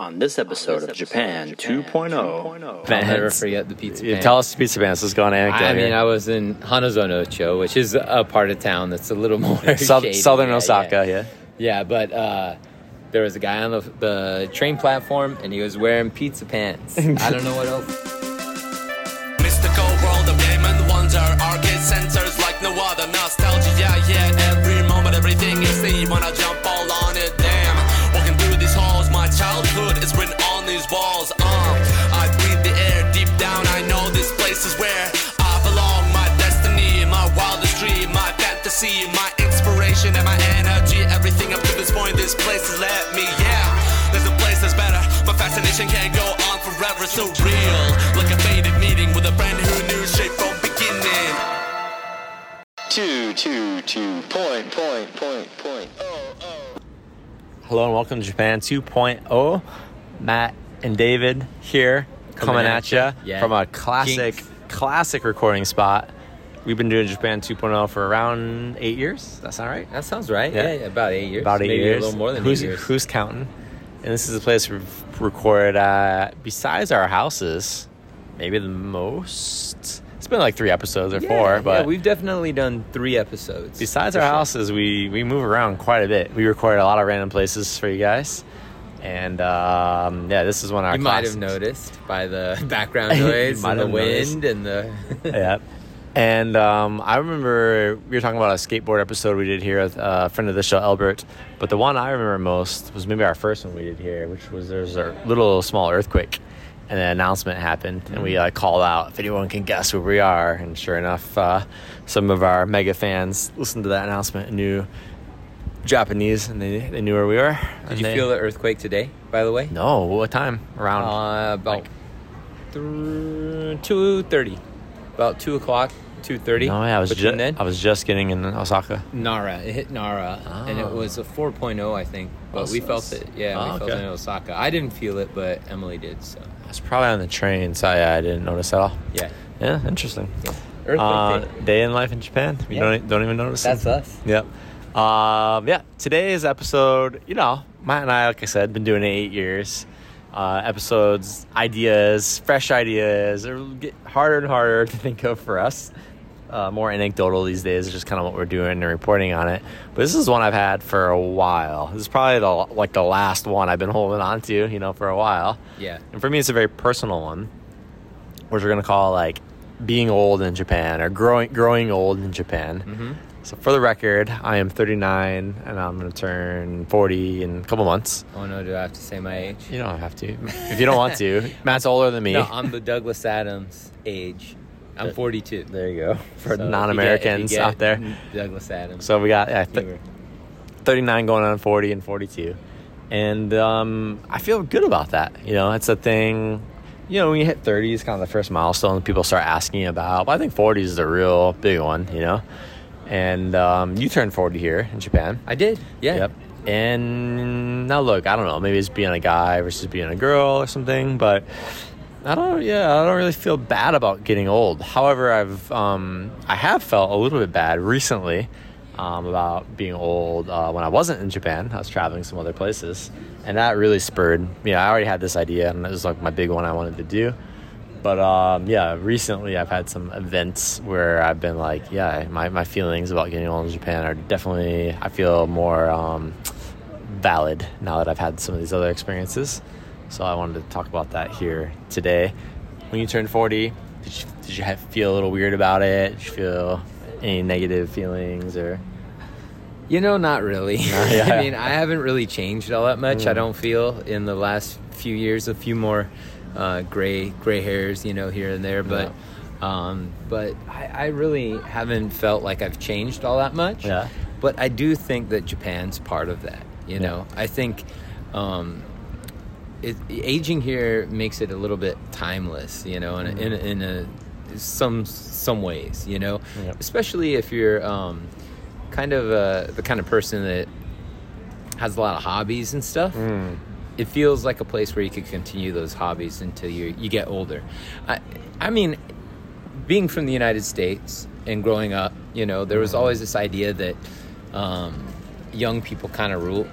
On this episode of Japan 2.0, I'll never forget the pizza Yeah, tell us the pizza bands. Let's go on anecdote. I mean. I was in Hanazono-cho, which is a part of town that's a little more South, shady. Southern Yeah, Osaka, Yeah, yeah. Yeah, but uh, there was a guy on the, the train platform, and he was wearing pizza pants. I don't know what else. Mystical world of game and wonder Arcade centers like no other Nostalgia, yeah, yeah Every moment, everything is the Wanna My fantasy, my inspiration And my energy Everything up to this point This place has led me, yeah There's a place that's better My fascination can't go on forever So real Like a faded meeting With a friend who knew straight from beginning two, two, two, point, point, point, point. Oh, oh. Hello and welcome to Japan 2.0. Matt and David here coming, at, at you ya. Yeah. from a classic, Jinx. classic recording spot. We've been doing Japan 2.0 for around eight years. That sound right? That sounds right. Yeah. Yeah, about eight years. About eight Maybe years. a little more than who's, eight years. Who's counting? And this is a place we've recorded at, besides our houses, maybe the most. It's been like three episodes or yeah, four, but yeah, we've definitely done three episodes. Besides our sure. houses, we we move around quite a bit. We record a lot of random places for you guys, and um, yeah, this is one of our. You might have noticed by the background noise and the have noticed. wind and the. yeah. And um, I remember we were talking about a skateboard episode we did here with uh, a friend of the show, Albert. But the one I remember most was maybe our first one we did here, which was there's a little small earthquake, and an announcement happened, and we uh, called out if anyone can guess where we are. And sure enough, uh, some of our mega fans listened to that announcement and knew Japanese, and they, they knew where we were. Did you they- feel the earthquake today? By the way, No, what time? Around uh, about like- two thirty, about two o'clock, two thirty. No, yeah, I was just then, I was just getting in Osaka. Nara. It hit Nara, and it Oh. was a 4.0, I think. But Oh, we so felt it. Yeah, oh, we felt okay. it in Osaka. I didn't feel it, but Emily did. So I was probably on the train, so yeah, I didn't notice at all. yeah, Yeah, interesting. yeah. Uh, day. in life in Japan. We Yeah. don't don't even notice. That's it. us. Yep. Um, yeah. Today's episode, you know, Matt and I, like I said, been doing it eight years. Uh, episodes, ideas, fresh ideas, are get harder and harder to think of for us. Uh, more anecdotal these days, is just kind of what we're doing and reporting on it. But this is one I've had for a while. This is probably the like the last one I've been holding on to, you know, for a while. Yeah. And for me, it's a very personal one, which we're gonna call like being old in Japan or growing growing old in Japan. Mm-hmm. So for the record, I am 39 and I'm gonna turn 40 in a couple months. Oh no, do I have to say my age? You don't have to if you don't want to. Matt's older than me. No, I'm the Douglas Adams age. I'm 42. there you go for So if you get- non-Americans get out there. Douglas Adams. So we got yeah, th- 39 going on 40 and 42 and um, i feel good about that you know it's a thing you know when you hit 30 is kind of the first milestone people start asking about but i think 40 is the real big one you know and um, you turned 40 here in japan I did. Yeah. Yep. And now look, I don't know, maybe it's being a guy versus being a girl or something, but I don't yeah, I don't really feel bad about getting old. However, I've um I have felt a little bit bad recently um, about being old uh, when I wasn't in Japan. I was traveling some other places, and that really spurred. Yeah, I already had this idea, and it was like my big one I wanted to do. But um, yeah, recently I've had some events where I've been like, yeah, my, my feelings about getting old in Japan are definitely, I feel more um, valid now that I've had some of these other experiences. So I wanted to talk about that here today. When you turned 40, did you, did you have, feel a little weird about it? Did you feel any negative feelings or? You know, not really. yeah. I mean, I haven't really changed all that much. I Mm. don't feel in the last few years a few more uh, gray gray hairs, you know, here and there. But um, but I, I really haven't felt like I've changed all that much. Yeah. But I do think that Japan's part of that. You know, I think. Um, it, aging here makes it a little bit timeless, you know, in a, in, a, in a some some ways, you know, Yep. especially if you're um, kind of uh, the kind of person that has a lot of hobbies and stuff. Mm. It feels like a place where you could continue those hobbies until you you get older. I, I mean, being from the United States and growing up, you know, there was always this idea that um, young people kind of rule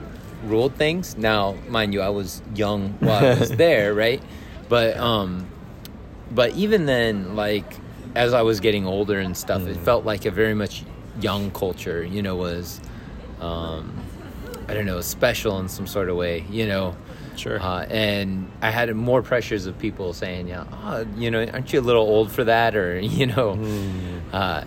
ruled things. Now, mind you, I was young while I was there, right? But um, but even then, like as I was getting older and stuff, Mm. it felt like a very much young culture. You know, was um, I don't know, special in some sort of way. You know. Sure. Uh, and I had more pressures of people saying, "Yeah, oh, you know, aren't you a little old for that?" Or you know, uh,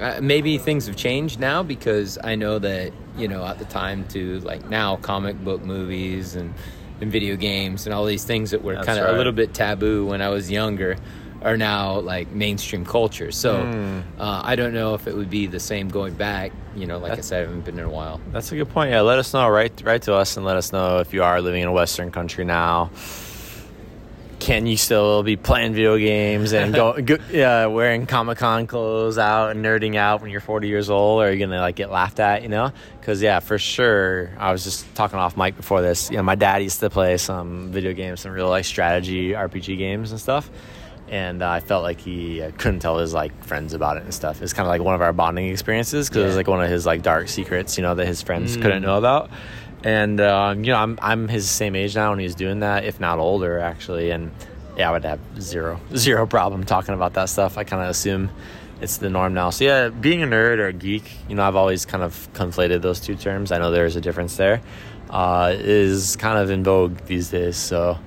uh, maybe things have changed now because I know that you know at the time to like now comic book movies and and video games and all these things that were kind of right. a little bit taboo when I was younger are now like mainstream culture. So Hmm. uh, I don't know if it would be the same going back. You know, like I said, I haven't been in a while. That's a good point. Yeah, let us know. Write write to us and let us know if you are living in a Western country now. Can you still be playing video games and go, go yeah, wearing Comic Con clothes out and nerding out when you're 40 years old? Or are you gonna like get laughed at? You know? Because yeah, for sure. I was just talking off mic before this. You know, my dad used to play some video games, some real like strategy RPG games and stuff. And uh, I felt like he uh, couldn't tell his like friends about it and stuff. It's kind of like one of our bonding experiences because it was like one of his like dark secrets, you know, that his friends couldn't know about. And um, you know, I'm I'm his same age now, and he's doing that, if not older, actually. And yeah, I would have zero zero problem talking about that stuff. I kind of assume it's the norm now. So yeah, being a nerd or a geek, you know, I've always kind of conflated those two terms. I know there's a difference there. Uh, is kind of in vogue these days. So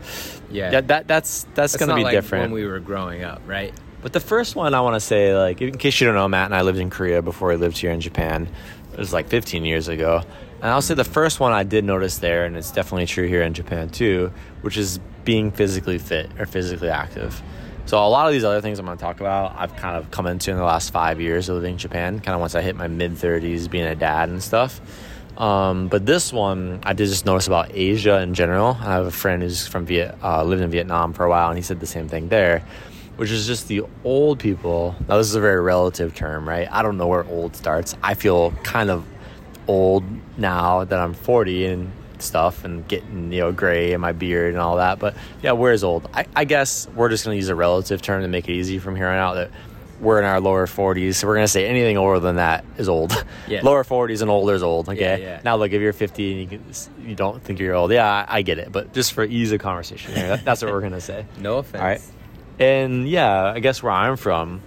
Yeah, that, that that's that's to not be like different. when we were growing up, right? But the first one I want to say, like, in case you don't know, Matt and I lived in Korea before we lived here in Japan. It was like 15 years ago. And I'll say the first one I did notice there, and it's definitely true here in Japan too, which is being physically fit or physically active. So a lot of these other things I'm going to talk about, I've kind of come into in the last five years of living in Japan. Kind of once I hit my mid 30s, being a dad and stuff. Um, but this one, I did just notice about Asia in general. I have a friend who's from Viet, uh, lived in Vietnam for a while, and he said the same thing there, which is just the old people. Now, this is a very relative term, right? I don't know where old starts. I feel kind of old now that I'm 40 and stuff and getting, you know, gray in my beard and all that. But yeah, where's old? I, I guess we're just going to use a relative term to make it easy from here on out that we're in our lower 40s. So we're going to say anything older than that is old. Yeah. lower 40s and older is old. Okay. Yeah, yeah. Now, look, if you're 50 and you, can, you don't think you're old, yeah, I, I get it. But just for ease of conversation, that- that's what we're going to say. No offense. All right. And yeah, I guess where I'm from,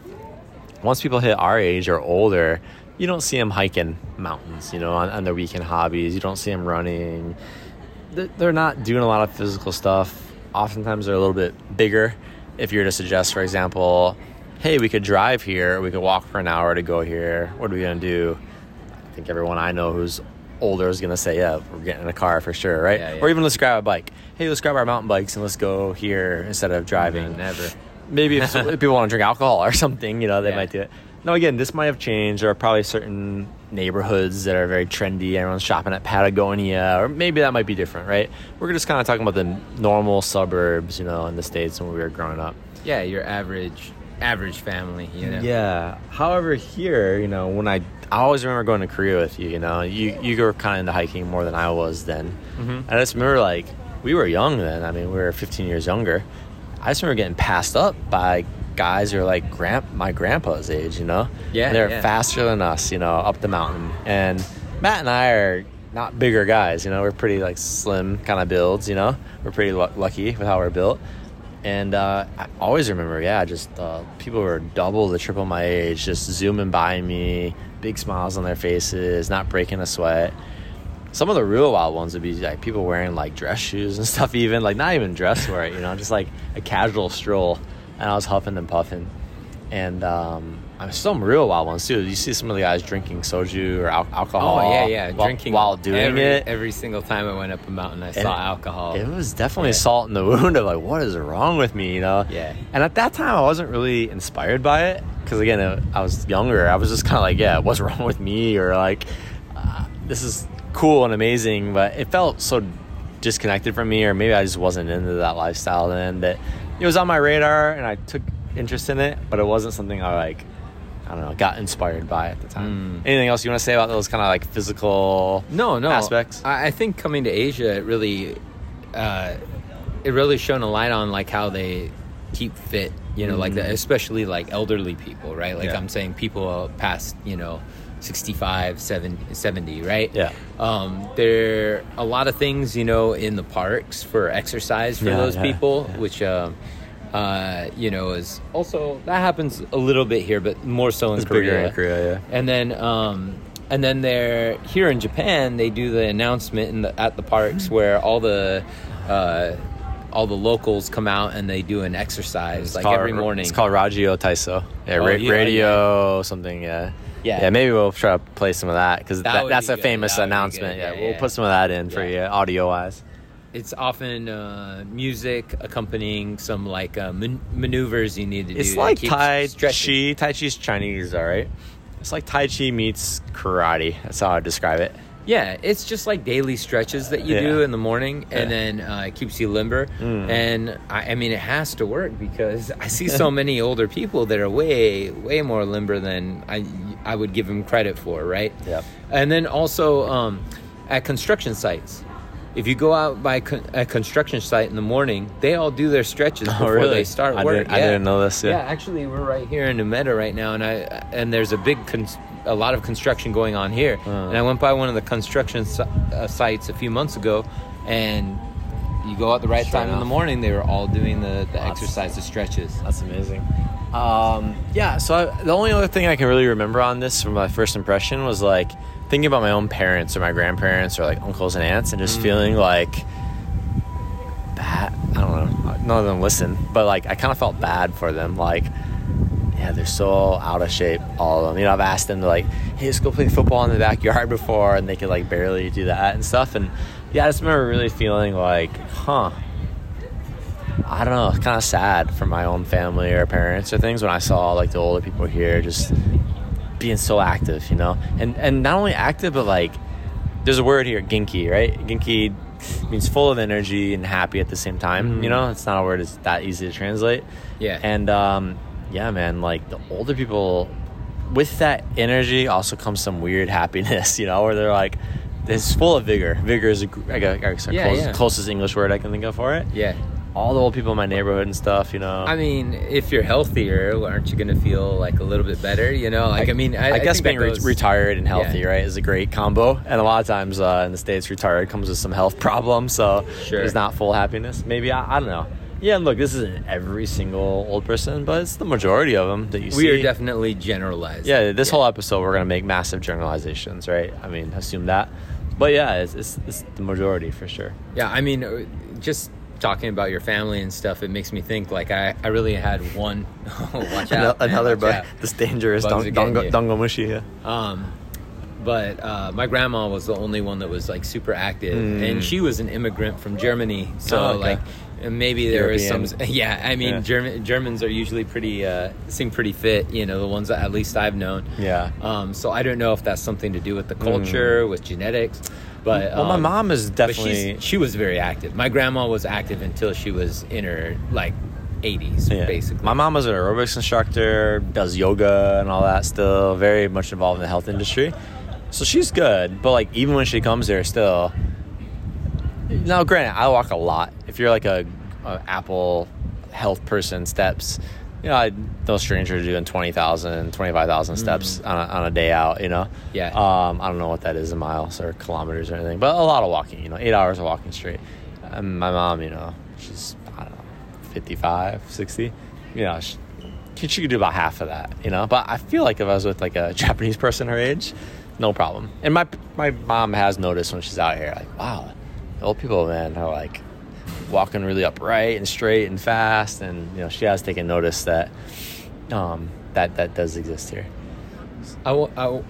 once people hit our age or older, you don't see them hiking mountains, you know, on, on their weekend hobbies. You don't see them running. They're not doing a lot of physical stuff. Oftentimes, they're a little bit bigger. If you were to suggest, for example, hey, we could drive here, we could walk for an hour to go here, what are we going to do? I think everyone I know who's older is going to say, yeah, we're getting in a car for sure, right? Yeah, yeah. Or even let's grab a bike. Hey, let's grab our mountain bikes and let's go here instead of driving. Never. Maybe if if people want to drink alcohol or something, you know, they Yeah. might do it. Now, again, this might have changed. There are probably certain neighborhoods that are very trendy. Everyone's shopping at Patagonia, or maybe that might be different, right? We're just kind of talking about the normal suburbs, you know, in the states when we were growing up. Yeah, your average average family, you know. Yeah. However, here, you know, when I I always remember going to Korea with you. You know, you you were kind of into hiking more than I was then, mm-hmm. and I just remember like we were young then. I mean, we were 15 years younger. I just remember getting passed up by guys who are like grand my grandpa's age. You know, Yeah, And they're yeah. faster than us. You know, up the mountain. And Matt and I are not bigger guys. You know, we're pretty like slim kind of builds. You know, we're pretty lu- lucky with how we're built. And uh, I always remember, yeah, just uh, people were double the triple my age, just zooming by me, big smiles on their faces, not breaking a sweat. Some of the real wild ones would be like people wearing like dress shoes and stuff, even like not even dress wear you know, just like a casual stroll. And I was huffing and puffing. And um, I'm some real wild ones too. You see some of the guys drinking soju or al- alcohol. Oh yeah, yeah. while- Drinking while doing every, it. Every single time I went up a mountain, I And saw alcohol. It was definitely Yeah. salt in the wound of like, what is wrong with me, you know? Yeah. And at that time, I wasn't really inspired by it because again, I was younger. I was just kind of like, yeah, what's wrong with me? Or like, uh, this is cool and amazing, but it felt so disconnected from me, or maybe I just wasn't into that lifestyle then. That it was on my radar, and I took interest in it, but it wasn't something I like. I don't know, got inspired by at the time. Anything else you want to say about those kind of like physical no, no aspects? I, I think coming to Asia, it really, uh, it really shone a light on like how they keep fit. You know, like the, especially like elderly people, right? Like Mm. Yeah. I'm saying, people past you know 65, 70, 70 right? Yeah. Um, there are a lot of things, you know, in the parks for exercise for Yeah, those yeah, people, yeah. which, um, uh, you know, is also that happens a little bit here, but more so in It's Korea. in Korea, yeah. And then, um, and then they're here in Japan. They do the announcement in the, at the parks where all the uh, all the locals come out and they do an exercise It's like called- every morning. It's called Radio Taiso. Yeah, Oh, ra- yeah, radio something. Yeah. Yeah. Yeah. Maybe we'll try to play some of that because That that, that's be a good. famous That announcement. Yeah, Yeah, We'll put some of that in for Yeah. you, audio wise. It's often uh, music accompanying some like uh, man- maneuvers you need to do. It's like Tai stretching. Chi. Tai Chi's Chinese, all right. It's like Tai Chi meets karate. That's how I describe it. Yeah, it's just like daily stretches that you Yeah. do in the morning, and Yeah. then uh, it keeps you limber. Mm. And I, I mean, it has to work because I see so many older people that are way, way more limber than I, I would give them credit for, right? Yep. And then also um, at construction sites, if you go out by a construction site in the morning, they all do their stretches Oh, before really? they start I work. didn't- I didn't know this, yeah. actually, we're right here in Umeda right now, and I and there's a big, con- a lot of construction going on here. Uh. And I went by one of the construction si- uh, sites a few months ago, and you go out the right Sure time in the morning. They were all doing the, the exercise, the stretches. That's amazing. Um, yeah, so I, the only other thing I can really remember on this from my first impression was like thinking about my own parents or my grandparents or like uncles and aunts and just mm. feeling like bad. I don't know. None of them listen, but like I kind of felt bad for them. Like, yeah, they're so out of shape, all of them. You know, I've asked them to like, hey, let's go play football in the backyard before, and they could like barely do that and stuff. And yeah, I just remember really feeling like, huh. I don't know, kind of sad for my own family or parents or things when I saw like the older people here just being so active, you know, and and not only active but like there's a word here, genki, right? Genki means full of energy and happy at the same time. You know, it's not a word that's that easy to translate. Yeah. and um, yeah, man, like the older people with that energy also comes some weird happiness, you know, where they're like. It's full of vigor. Vigor is a, guess, I Yeah, close, yeah. closest English word I can think of for it Yeah. All the old people in my neighborhood and stuff, you know. I mean, if you're healthier, aren't you going to feel like a little bit better? You know, like I, mean, I, I, guess that being re- retired and healthy, Yeah. right, is a great combo. And a lot of times uh, in the states, retired comes with some health problems, so Sure. it's not full happiness. Maybe I, I don't know. Yeah, look, this isn't every single old person, but it's the majority of them that you see. We are definitely generalized. Yeah, this whole episode we're gonna make massive generalizations, right? I mean, assume that. But yeah, it's, it's, it's the majority for sure. Yeah, I mean, uh, just talking about your family and stuff, it makes me think like I, I really had one. watch out, man, Another watch bug, out. this dangerous Bugs dong, are dongo, you. dangomushi. Yeah. Um, but uh, my grandma was the only one that was like super active, Mm. and she was an immigrant from Germany. So Oh, okay. like, maybe there was some. Yeah, I mean, Yeah. German Germans are usually pretty uh, seem pretty fit. You know, the ones that at least I've known. Yeah. Um, so I don't know if that's something to do with the culture, with genetics. But. Well, my um, mom is definitely. she was very active. My grandma was active until she was in her like 80s, Yeah. basically. My mom was an aerobics instructor, does yoga and all that still, very much involved in the health industry. So she's good, but like even when she comes here, still now granted, I walk a lot. If you're like a, a Apple health person steps, you know, I no stranger to doing 20,000, 25,000 steps on, a, on a day out, you know? Yeah. Um, I don't know what that is in miles or kilometers or anything, but a lot of walking, you know, eight hours of walking straight. And my mom, you know, she's, I don't know, 55, 60. You know, she, she could do about half of that, you know? But I feel like if I was with like a Japanese person her age, no problem. And my my mom has noticed when she's out here, like, wow, old people, man, are like walking really upright and straight and fast. And, you know, she has taken notice that um, that, that does exist here. I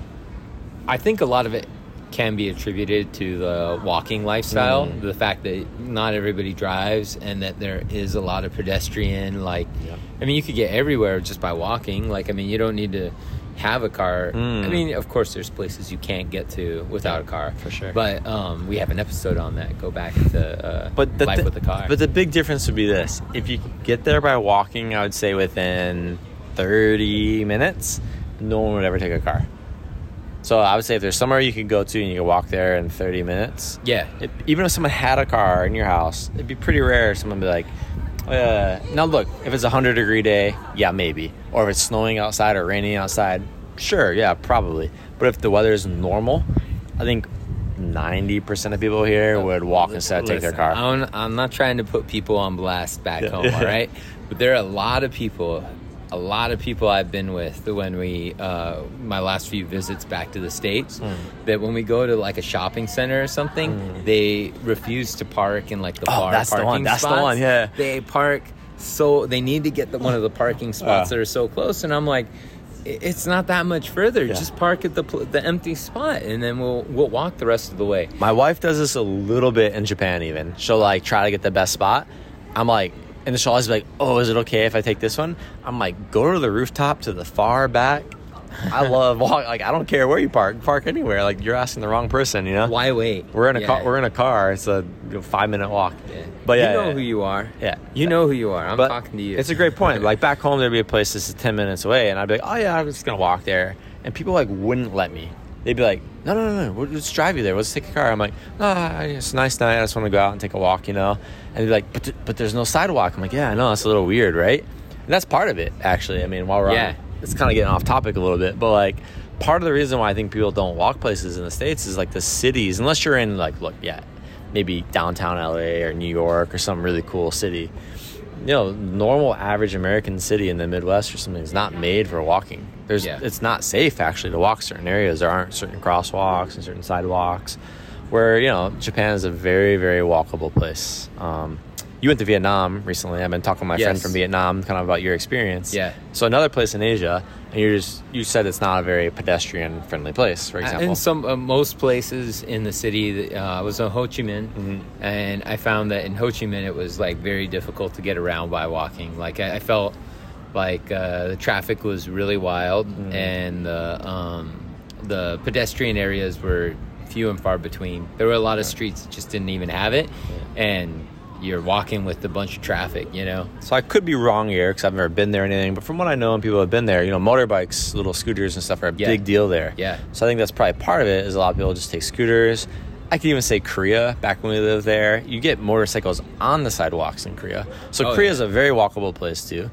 I think a lot of it can be attributed to the walking lifestyle, Mm. the fact that not everybody drives, and that there is a lot of pedestrian. Like, Yeah. I mean, you could get everywhere just by walking. Like, I mean, you don't need to have a car. Mm. I mean, of course, there's places you can't get to without a car, for sure. But um, we have an episode on that. Go back to uh, But the, life with the car. But the big difference would be this: if you get there by walking, I would say within thirty minutes, no one would ever take a car. So I would say if there's somewhere you could go to and you could walk there in thirty minutes, yeah, it, even if someone had a car in your house, it'd be pretty rare someone would be like, uh, now look, if it's a hundred degree day, yeah, maybe. Or if it's snowing outside or raining outside, sure, yeah, probably. But if the weather is normal, I think ninety percent of people here would walk instead of take their car. I'm, I'm not trying to put people on blast back home, all right? But there are a lot of people, a lot of people I've been with when we, uh, my last few visits back to the States, Hmm. that when we go to like a shopping center or something, they refuse to park in like the Oh, that's the parking one, that's the one, yeah. They park so, they need to get the, one of the parking spots Uh. that are so close. And I'm like, it's not that much further. Yeah. Just park at the the empty spot, and then we'll we'll walk the rest of the way. My wife does this a little bit in Japan. Even she'll like try to get the best spot. I'm like, and always be like, "Oh, is it okay if I take this one?" I'm like, "Go to the rooftop to the far back." I love walk. Like I don't care where you park. Park anywhere. Like you're asking the wrong person. You know. Why wait? We're in a Yeah. car. We're in a car. It's a five minute walk. Yeah. But yeah, you know yeah. who you are. Yeah. You know who you are. I'm But talking to you. It's a great point. Like back home, there'd be a place that's 10 minutes away, and I'd be like, oh, yeah, I'm just going to walk there. And people like wouldn't let me. They'd be like, no, no, no, no, we'll just drive you there. Let's take a car. I'm like, no, it's a nice night. I just want to go out and take a walk, you know? And they'd be like, but, th- but there's no sidewalk. I'm like, yeah, I know. That's a little weird, right? And that's part of it, actually. I mean, while we're Yeah. on, it's kind of getting off topic a little bit, but like, part of the reason why I think people don't walk places in the States is like the cities, unless you're in, like, look, yeah, maybe downtown LA or New York or some really cool city you know, normal average American city in the Midwest or something is not made for walking. There's, Yeah. it's not safe actually to walk certain areas. There aren't certain crosswalks and certain sidewalks. Where you know, Japan is a very, very walkable place. Um, you went to Vietnam recently. I've been talking to my friend from Vietnam, kind of about your experience. Yeah. So another place in Asia, and you just you said it's not a very pedestrian friendly place, for example. in some uh, most places in the city, uh, I was in Ho Chi Minh, Mm-hmm. and I found that in Ho Chi Minh it was like very difficult to get around by walking. Like I, I felt like uh, the traffic was really wild, Mm-hmm. and the um, the pedestrian areas were few and far between. There were a lot of streets that just didn't even have it, and you're walking with a bunch of traffic. You know, So I could be wrong here because I've never been there or anything. But from what I know and people have been there, you know, motorbikes, little scooters and stuff are a Yeah. big deal there. Yeah. So I think that's probably part of it. Is a lot of people just take scooters. I could even say Korea. Back when we lived there, you get motorcycles on the sidewalks in Korea. So Oh, Korea yeah. is a very walkable place too.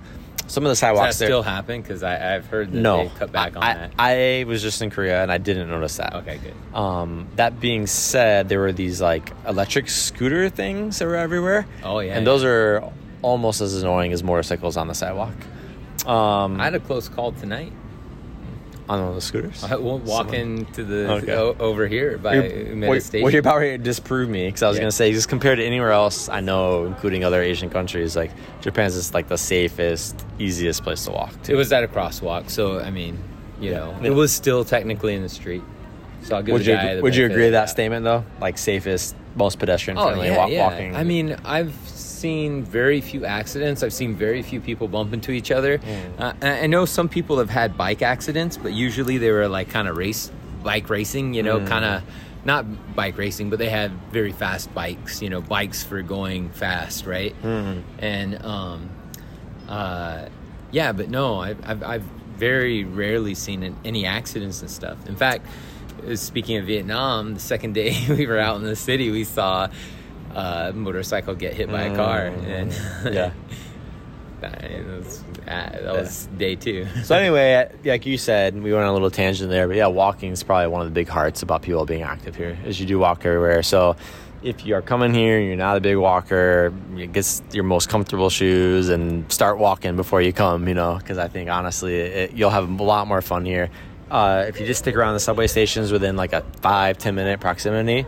Some of the does that sidewalks still happen? Because I've heard that no, they cut back on I, that. I was just in Korea and I didn't notice that. okay, good. Um, that being said, there were these like electric scooter things that were everywhere. Oh, yeah, and yeah. those are almost as annoying as motorcycles on the sidewalk. Um, I had a close call tonight. On one of the scooters. I won't walk into the Okay. o- over here by You're- Meta what, Station. what you're about ready to disprove me because I was Yeah. going to say just compared to anywhere else I know, including other Asian countries, like Japan's just like the safest, easiest place to walk to. it was at a crosswalk, so I mean, you know, Yeah. it was still technically in the street. So I'll give would the you the would you agree with that the statement though? Like safest, most pedestrian Oh friendly yeah, walk, yeah. walking. I mean, I've seen very few accidents. I've seen very few people bump into each other. Mm. Uh, I know some people have had bike accidents, but usually they were like kind of race bike racing. You Mm. know, kind of not bike racing, but they had very fast bikes. You know, bikes for going fast, right? Mm-hmm. And um, uh, yeah, but no, I've, I've, I've very rarely seen any accidents and stuff. In fact, uh, speaking of Vietnam, the second day we were out in the city, we saw a motorcycle get hit by a car, and Mm. yeah. that was, uh, that was day two. So anyway, like you said, we went on a little tangent there, but yeah, walking is probably one of the big hearts about people being active here, is you do walk everywhere. So if you are coming here, and you're not a big walker, you get your most comfortable shoes and start walking before you come, you know, because I think honestly, it, you'll have a lot more fun here. Uh, if you just stick around the subway stations within like a five, ten minute proximity,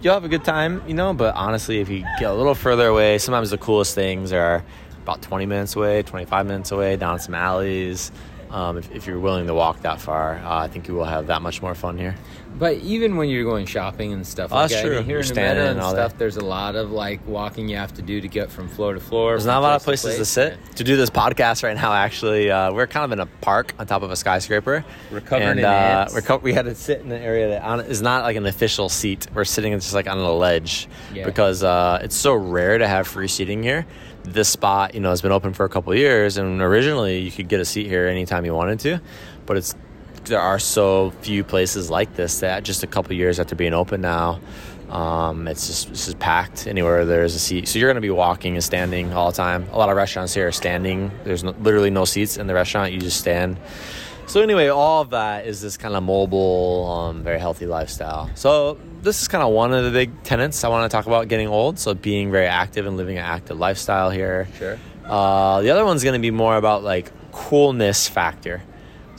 you'll have a good time, you know. But honestly, if you get a little further away, sometimes the coolest things are about 20 minutes away, 25 minutes away, down some alleys. Um, if, if you're willing to walk that far, uh, I think you will have that much more fun here. But even when you're going shopping and stuff Oh, like that's that, true. mean, here You're in standing Nevada and and all stuff, that. there's a lot of like walking you have to do to get from floor to floor. There's not a lot of places to place. sit to do this podcast right now. Actually, uh, we're kind of in a park on top of a skyscraper. And, uh, ants. We're co- we had to sit in an area that on, is not like an official seat. We're sitting just like on a ledge Yeah. because uh, it's so rare to have free seating here. This spot, you know, has been open for a couple of years, and originally you could get a seat here anytime you wanted to, but it's there are so few places like this that just a couple years after being open now, um, it's just this is packed anywhere there's a seat. So you're going to be walking and standing all the time. A lot of restaurants here are standing. There's no, literally no seats in the restaurant. You just stand. So anyway, all of that is this kind of mobile, um, very healthy lifestyle. So this is kind of one of the big tenets I want to talk about getting old. So being very active and living an active lifestyle here. Sure. Uh, the other one's going to be more about like coolness factor.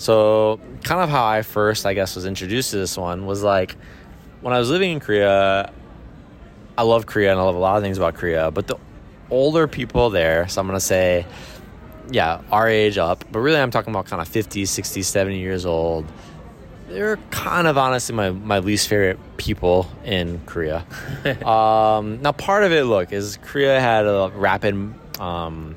So kind of how I first, I guess, was introduced to this one was like when I was living in Korea. I love Korea and I love a lot of things about Korea, but the older people there, so I'm going to say yeah, our age up, but really I'm talking about kind of 50, 60, 70 years old. They're kind of honestly my, my least favorite people in Korea. um, now, part of it, look, is Korea had a rapid um,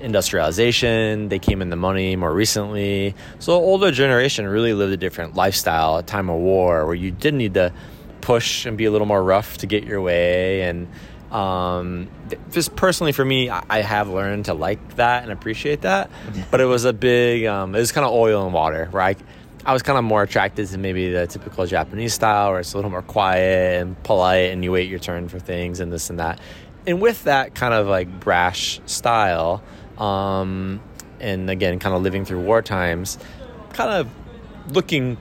industrialization. They came in the money more recently. So, older generation really lived a different lifestyle, a time of war where you did need to push and be a little more rough to get your way and um, just personally for me, I, I have learned to like that and appreciate that. But it was a big, um, it was kind of oil and water, right? I was kind of more attracted to maybe the typical Japanese style where it's a little more quiet and polite and you wait your turn for things and this and that. And with that kind of like brash style, um, and again, kind of living through war times, kind of looking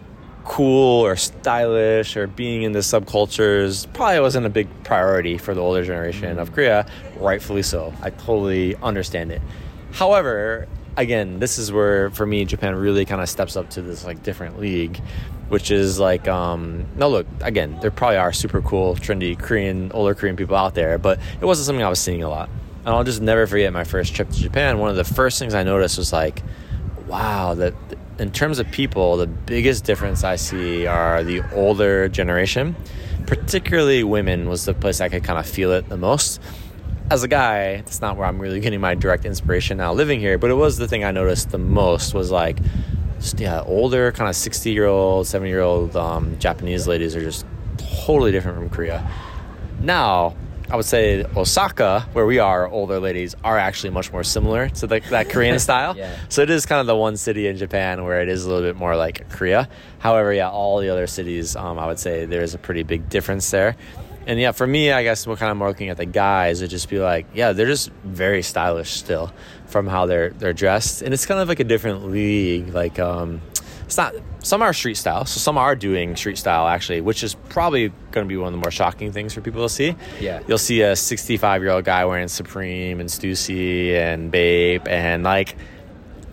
cool or stylish or being in the subcultures probably wasn't a big priority for the older generation of Korea, rightfully so. I totally understand it. However, again, this is where for me Japan really kind of steps up to this like different league, which is like um no look, again, there probably are super cool, trendy Korean older Korean people out there, but it wasn't something I was seeing a lot. And I'll just never forget my first trip to Japan. One of the first things I noticed was like, wow, that in terms of people, the biggest difference I see are the older generation, particularly women, was the place I could kind of feel it the most. As a guy, it's not where I'm really getting my direct inspiration now living here, but it was the thing I noticed the most was like, yeah, older, kind of 60 year old, 70 year old um, Japanese ladies are just totally different from Korea. Now, I would say Osaka, where we are, older ladies are actually much more similar to the, that Korean style. Yeah. So it is kind of the one city in Japan where it is a little bit more like Korea. However, yeah, all the other cities, um, I would say there is a pretty big difference there. And yeah, for me, I guess we're kind of more looking at the guys. It'd just be like, yeah, they're just very stylish still from how they're they're dressed, and it's kind of like a different league. Like, um, it's not some are street style so some are doing street style actually which is probably going to be one of the more shocking things for people to see Yeah. you'll see a 65 year old guy wearing supreme and stussy and bape and like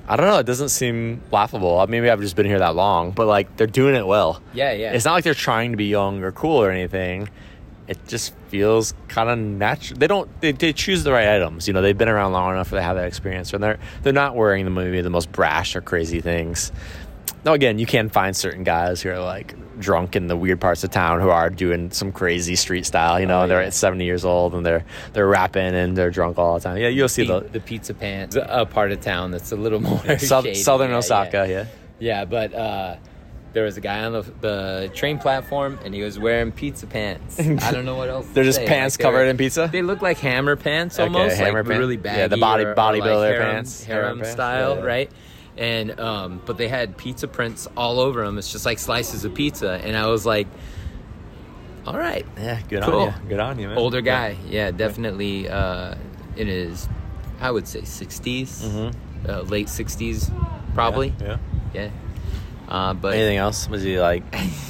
i don't know it doesn't seem laughable uh, maybe i've just been here that long but like they're doing it well Yeah, yeah. it's not like they're trying to be young or cool or anything it just feels kind of natural. They don't. They, they choose the right items. You know, they've been around long enough where they have that experience, and they're they're not wearing the maybe the most brash or crazy things. Now, again, you can find certain guys who are like drunk in the weird parts of town who are doing some crazy street style. You know, Oh, and they're at seventy years old and they're they're rapping and they're drunk all the time. Yeah, you'll see the, the, the pizza pants, a part of town that's a little more South, southern Yeah, Osaka. Yeah. Yeah. Yeah, but uh, there was a guy on the, the train platform, and he was wearing pizza pants. I don't know what else. They're just say. pants Like, covered in pizza? They look like hammer pants Okay, almost, hammer like pants. really bad. Yeah, the body- bodybuilder like harem, pants, harem, harem pants. style, Yeah, yeah. right? And um, but they had pizza prints all over them. It's just like slices of pizza, and I was like, all right, Yeah, good Cool. on you. Good on you, man. older guy, yeah, definitely uh, in his, I would say 60s, Mhm. uh, late 60s, probably. Yeah. yeah. Yeah. Uh, but Anything else? Was he like?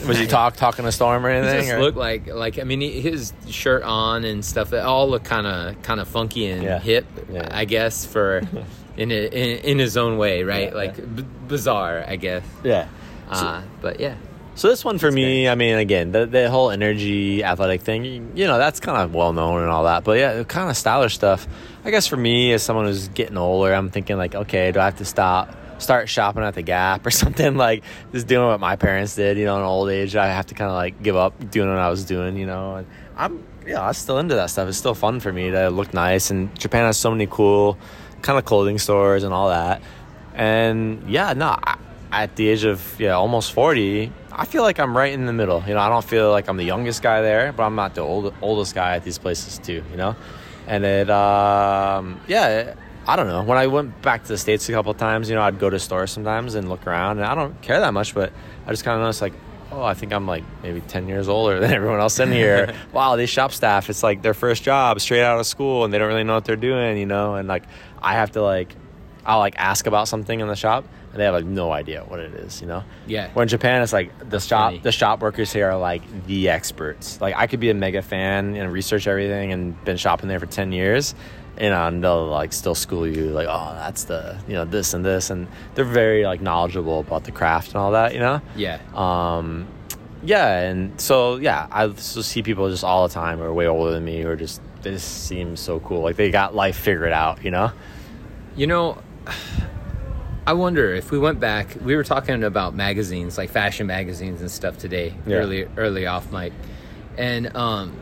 Was he talk talking to Storm or he anything? just or- looked like like I mean he- his shirt on and stuff. It all looked kind of kind of funky and Yeah. hip, Yeah. I guess for in, a, in in his own way, right? Yeah, like yeah. B- bizarre, I guess. yeah. Uh, but yeah, So this one for me, I mean, again, the, the whole energy athletic thing, you know, that's kind of well known and all that. But yeah, kind of stylish stuff. I guess for me, as someone who's getting older, I'm thinking like, okay, do I have to stop, start shopping at the Gap or something? Like just doing what my parents did, you know, in old age. I have to kind of like give up doing what I was doing, you know. And I'm, yeah, I'm still into that stuff. It's still fun for me to look nice. And Japan has so many cool kind of clothing stores and all that. And yeah, no, I, at the age of yeah almost 40 i feel like i'm right in the middle. You know i don't feel like i'm the youngest guy there but i'm not the old, oldest guy at these places too you know? And it um yeah i don't know. When i went back to the states a couple times you know i'd go to stores sometimes and look around and i don't care that much but i just kind of noticed like oh i think i'm like maybe 10 years older than everyone else in here wow these shop staff it's like their first job straight out of school and they don't really know what they're doing you know and like i have to like I'll like ask about something in the shop, and they have like no idea what it is. You know. Yeah. When in Japan, it's like the shop funny. the shop workers here are like the experts. Like I could be a mega fan and research everything and been shopping there for ten years. You know, and they'll like still school you like, oh, that's the you know this and this, and they're very like knowledgeable about the craft and all that. You know. Yeah. Um, yeah, and so yeah, I still see people just all the time who are way older than me who are just this seems so cool. Like they got life figured out. You know. You know, I wonder if we went back. We were talking about magazines, like fashion magazines and stuff today, Yeah. early early off mic, and um,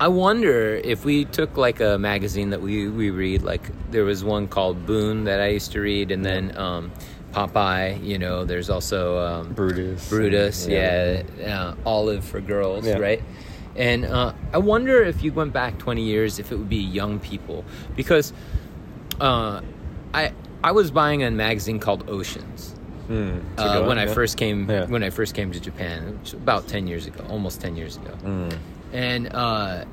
I wonder if we took like a magazine that we we read. Like there was one called Boon that I used to read, and then um, Popeye. You know, there's also um, Brutus. Brutus, yeah, uh, Olive for girls, Yeah. right? And uh, I wonder if you went back 20 years, if it would be young people, because uh, I I was buying a magazine called Oceans a uh, good one, when I yeah. first came Yeah. when I first came to Japan, which about 10 years ago, almost 10 years ago, Mm. And uh,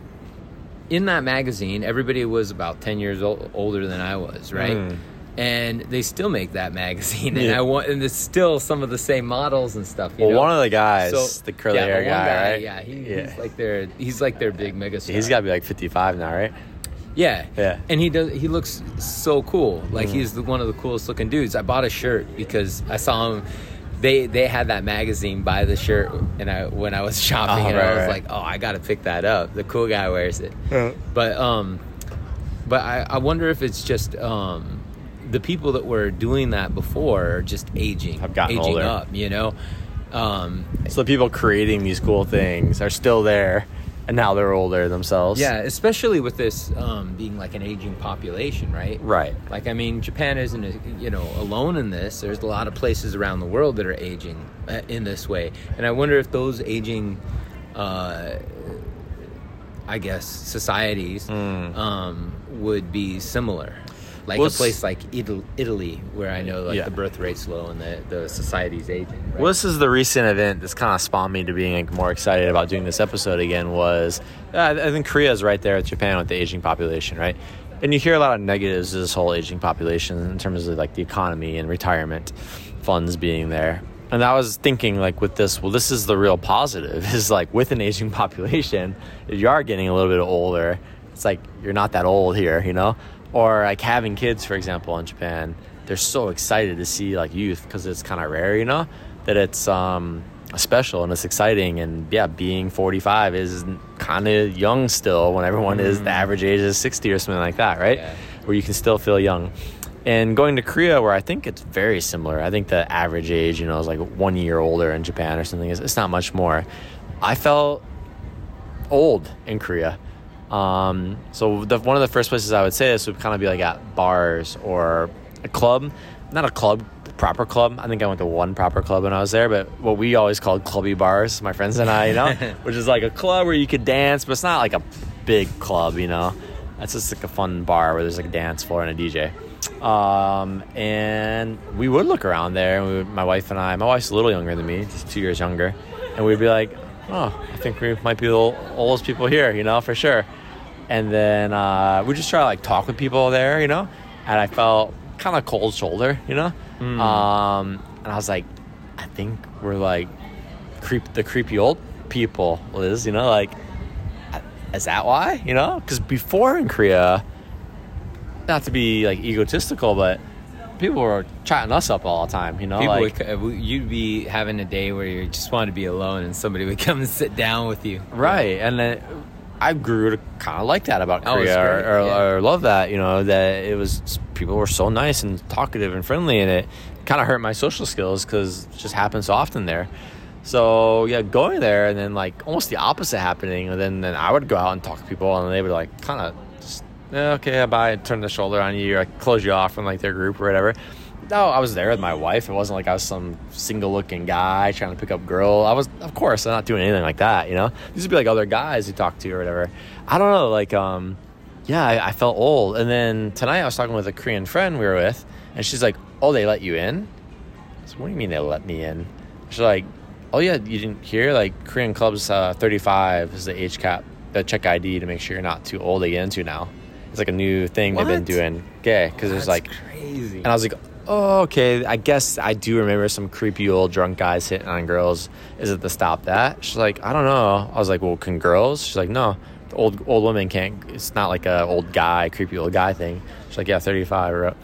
in that magazine, everybody was about 10 years ol- older than I was, right? Mm. And they still make that magazine, and Yeah. I want, and it's still some of the same models and stuff. You Well, know? one of the guys, the curly yeah, hair one guy, right? Yeah, he, Yeah. he's like their he's like their big mega star. He's got to be like 55 now, right? yeah, Yeah. Mm. and he does. He looks so cool. Like he's the, one of the coolest looking dudes. I bought a shirt because I saw him. They they had that magazine by the shirt, and I when I was shopping, Oh, and right, I was right. like, oh, I got to pick that up. The cool guy wears it. But um, but I, I wonder if it's just um, the people that were doing that before are just aging, Have gotten aging older. up. You know, um, So the people creating these cool things are still there, and now they're older themselves. yeah, especially with this um, being like an aging population, right? Right. Like I mean, Japan isn't you know alone in this. There's a lot of places around the world that are aging uh, in this way, and I wonder if those aging, uh, I guess, societies um, would be similar. Like. Well, a place like Italy, where I know like Yeah. the birth rate's low and the, the society's aging. right? Well, this is the recent event that's kind of spawned me to being like, more excited about doing this episode again. Was uh, I think Korea is right there with Japan with the aging population, right? And you hear a lot of negatives of this whole aging population in terms of like the economy and retirement funds being there. And I was thinking like with this, well, this is the real positive is like with an aging population, if you are getting a little bit older, it's like you're not that old here, you know? Or like having kids, for example, in Japan, they're so excited to see like youth because it's kind of rare, you know, that it's um, special and it's exciting. And yeah, being 45 is kind of young still when everyone is the average age is 60 or something like that, right? Yeah. Where you can still feel young. And going to Korea, where I think it's very similar. I think the average age, you know, is like one year older in Japan or something. It's, it's not much more. I felt old in Korea. Um, so the, one of the first places I would say this would kind of be like at bars or a club, not a club, proper club. I think I went to one proper club when I was there, but what we always called clubby bars, my friends and I, you know, which is like a club where you could dance, but it's not like a big club, you know. It's just like a fun bar where there's like a dance floor and a DJ. Um, and we would look around there, and we would, my wife and I, my wife's a little younger than me, just two years younger, and we'd be like, oh, I think we might be the oldest people here, you know, for sure. And then uh, we just try to like talk with people there, you know, and I felt kind of cold shoulder, you know, um, and I was like, I think we're like creep the creepy old people, Liz, you know, like is that why? You know, because before in Korea, not to be like egotistical, but people were chatting us up all the time. You know, People like would, you'd be having a day where you just want to be alone, and somebody would come and sit down with you. right, and then I grew to kind of like that about Oh, Korea, or, or, yeah. or love that. You know, that it was people were so nice and talkative and friendly, and it kind of hurt my social skills because it just happens so often there. So yeah, going there and then like almost the opposite happening, and then then I would go out and talk to people, and they would like kind of just yeah, okay, bye, turn the shoulder on you, or like close you off from like their group or whatever. No, I was there with my wife. It wasn't like I was some single looking guy trying to pick up girl. I was, of course, I'm not doing anything like that. You know, these would be like other guys you talk to or whatever. I don't know, like um, yeah, I, I felt old. And then tonight I was talking with a Korean friend we were with, and she's like, "Oh, they let you in?" I said, "What do you mean they let me in?" She's like, "Oh yeah, you didn't hear? Like Korean clubs, uh, 35 is the age cap, the check ID to make sure you're not too old to get into now. It's like a new thing they've been doing. Yeah, because That's like." crazy. And I was like, oh, okay, I guess I do remember some creepy old drunk guys hitting on girls. Is it to stop that? She's like, I don't know. I was like, well, can girls? She's like, no, old old women can't. It's not like a old guy, creepy old guy thing. She's like, yeah, 35 or up.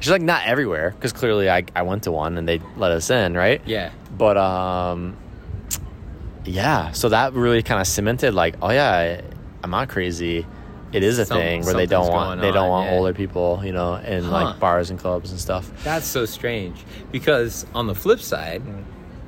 She's like, not everywhere, because clearly I, I went to one and they let us in, right? Yeah. But um, yeah. So that really kind of cemented, like, oh yeah, I'm not crazy. It is a Some- thing where they don't want they don't on, want yeah. older people, you know, in Huh. like bars and clubs and stuff. That's so strange. Because on the flip side,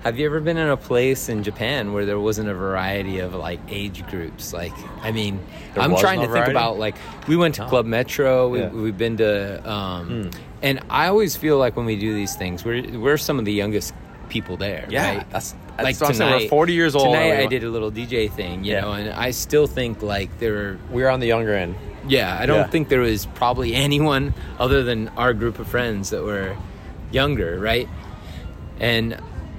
have you ever been in a place in Japan where there wasn't a variety of like age groups? Like, I mean, There I'm trying no to think about like we went to No. Club Metro. We, Yeah. Hmm. We've been to, um, and I always feel like when we do these things, we're we're some of the youngest people there. Yeah, right? that's- that's what I'm. We're 40 years old Tonight I did a little DJ thing, you Yeah. know, and I still think like there were We're on the younger end. yeah, I don't Yeah. think there was probably anyone other than our group of friends that were younger, right? And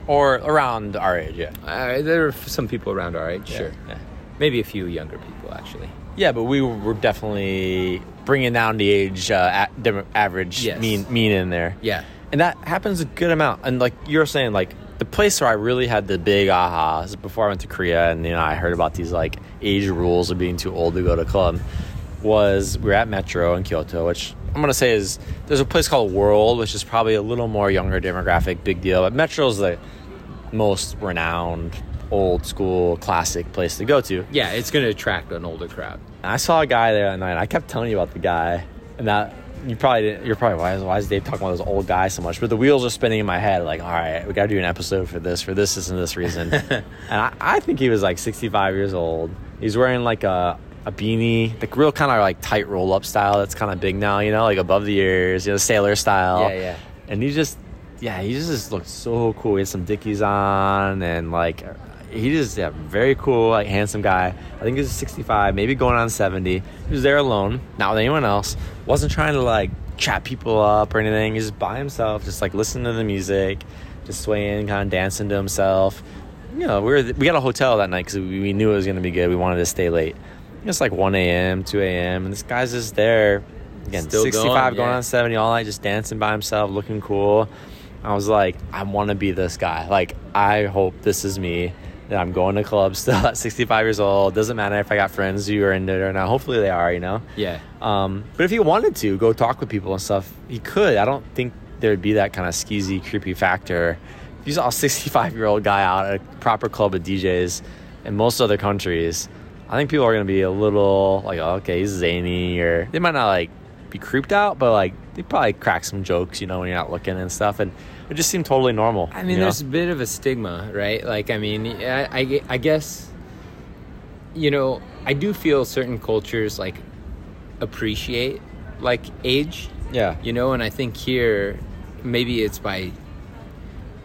Or around our age, yeah. uh, there were some people around our age, Yeah, sure. yeah. Maybe a few younger people, actually. Yeah, but we were definitely bringing down the age uh, a- average Yes. mean mean in there. Yeah. and that happens a good amount. And like you're saying, like the place where I really had the big aha is before I went to Korea, and you know I heard about these like age rules of being too old to go to club. Was we were at Metro in Kyoto, which I'm gonna say is there's a place called World, which is probably a little more younger demographic, big deal. But Metro's the most renowned, old school, classic place to go to. Yeah, it's going to attract an older crowd. I saw a guy there that night. I kept telling you about the guy, and that you probably didn't. You're probably why is, why is Dave talking about those old guys so much? But the wheels are spinning in my head. Like, all right, we got to do an episode for this, for this, this, and this reason. and I, I think he was like 65 years old. He's wearing like a a beanie, like real kind of like tight roll up style. That's kind of big now, you know, like above the ears, you know, sailor style. Yeah, yeah. And he just, yeah, he just looked so cool. He had some Dickies on, and like he just yeah, very cool, like handsome guy. I think he was 65, maybe going on 70. He was there alone, not with anyone else. Wasn't trying to like chat people up or anything. He's just by himself, just like listening to the music, just swaying, kind of dancing to himself. You know, we were we got a hotel that night because we, we knew it was gonna be good. We wanted to stay late. It's like 1 a.m., 2 a.m., and this guy's just there. Again, Still 65 going, going on 70 all night, just dancing by himself, looking cool. I was like, I want to be this guy. Like, I hope this is me. I'm going to clubs still at 65 years old. Doesn't matter if I got friends who are into it or not. Hopefully they are, you know. Yeah. Um, but if he wanted to go talk with people and stuff, he could. I don't think there'd be that kind of skeezy, creepy factor. If you saw a 65 year old guy out at a proper club with DJs in most other countries, I think people are going to be a little like, oh, okay, he's zany, or they might not like be creeped out, but like they probably crack some jokes, you know, when you're not looking and stuff. And it just seemed totally normal. I mean, you know? there's a bit of a stigma, right? Like, I mean, I, I, I guess, you know, I do feel certain cultures like appreciate like age, yeah. you know, and I think here maybe it's by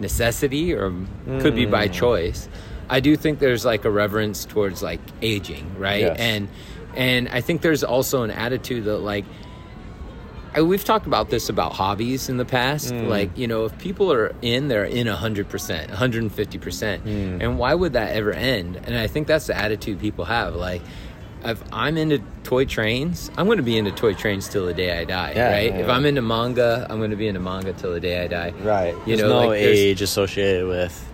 necessity or could be Mm. by choice. I do think there's like a reverence towards like aging, right? Yes. And and I think there's also an attitude that like I, we've talked about this about hobbies in the past. Mm. Like, you know, if people are in, they're in 100%, 150%. Mm. And why would that ever end? And I think that's the attitude people have. Like, if I'm into toy trains, I'm going to be into toy trains till the day I die, Yeah, right? yeah, If yeah. I'm into manga, I'm going to be into manga till the day I die. Right. You there's know, no like, age associated with.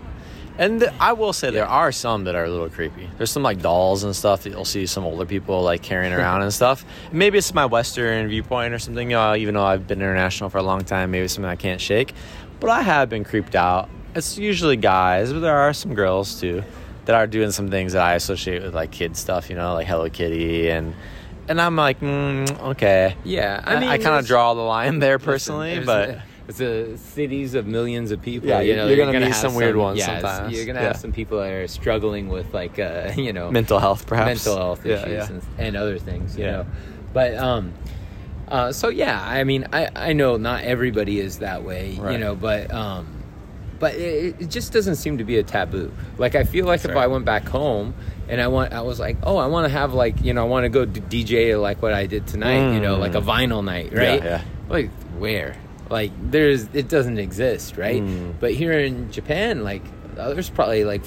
And th- I will say there are some that are a little creepy. There's some like dolls and stuff that you'll see some older people like carrying around and stuff. Maybe it's my Western viewpoint or something. You know, even though I've been international for a long time, maybe it's something I can't shake. But I have been creeped out. It's usually guys, but there are some girls too that are doing some things that I associate with like kid stuff. You know, like Hello Kitty and. And I'm like, mm, okay. Yeah, I, I mean, I kind of draw the line there personally, there's but it's a cities of millions of people. Yeah, you know, you're gonna meet have some weird ones yeah, sometimes. You're gonna Yeah. have some people that are struggling with like, uh, you know, mental health, perhaps. mental health Yeah, issues. And, and other things, you Yeah. know. But um, uh, so yeah, I mean, I I know not everybody is that way, you know, but um, but it, it just doesn't seem to be a taboo. Like I feel like if right. I went back home and I want, I was like, oh, I want to have like, you know, I want to go d- DJ like what I did tonight, you know, like a vinyl night, right? Mm. yeah. Like where? Like there's, it doesn't exist, right? Mm. But here in Japan, like uh, there's probably like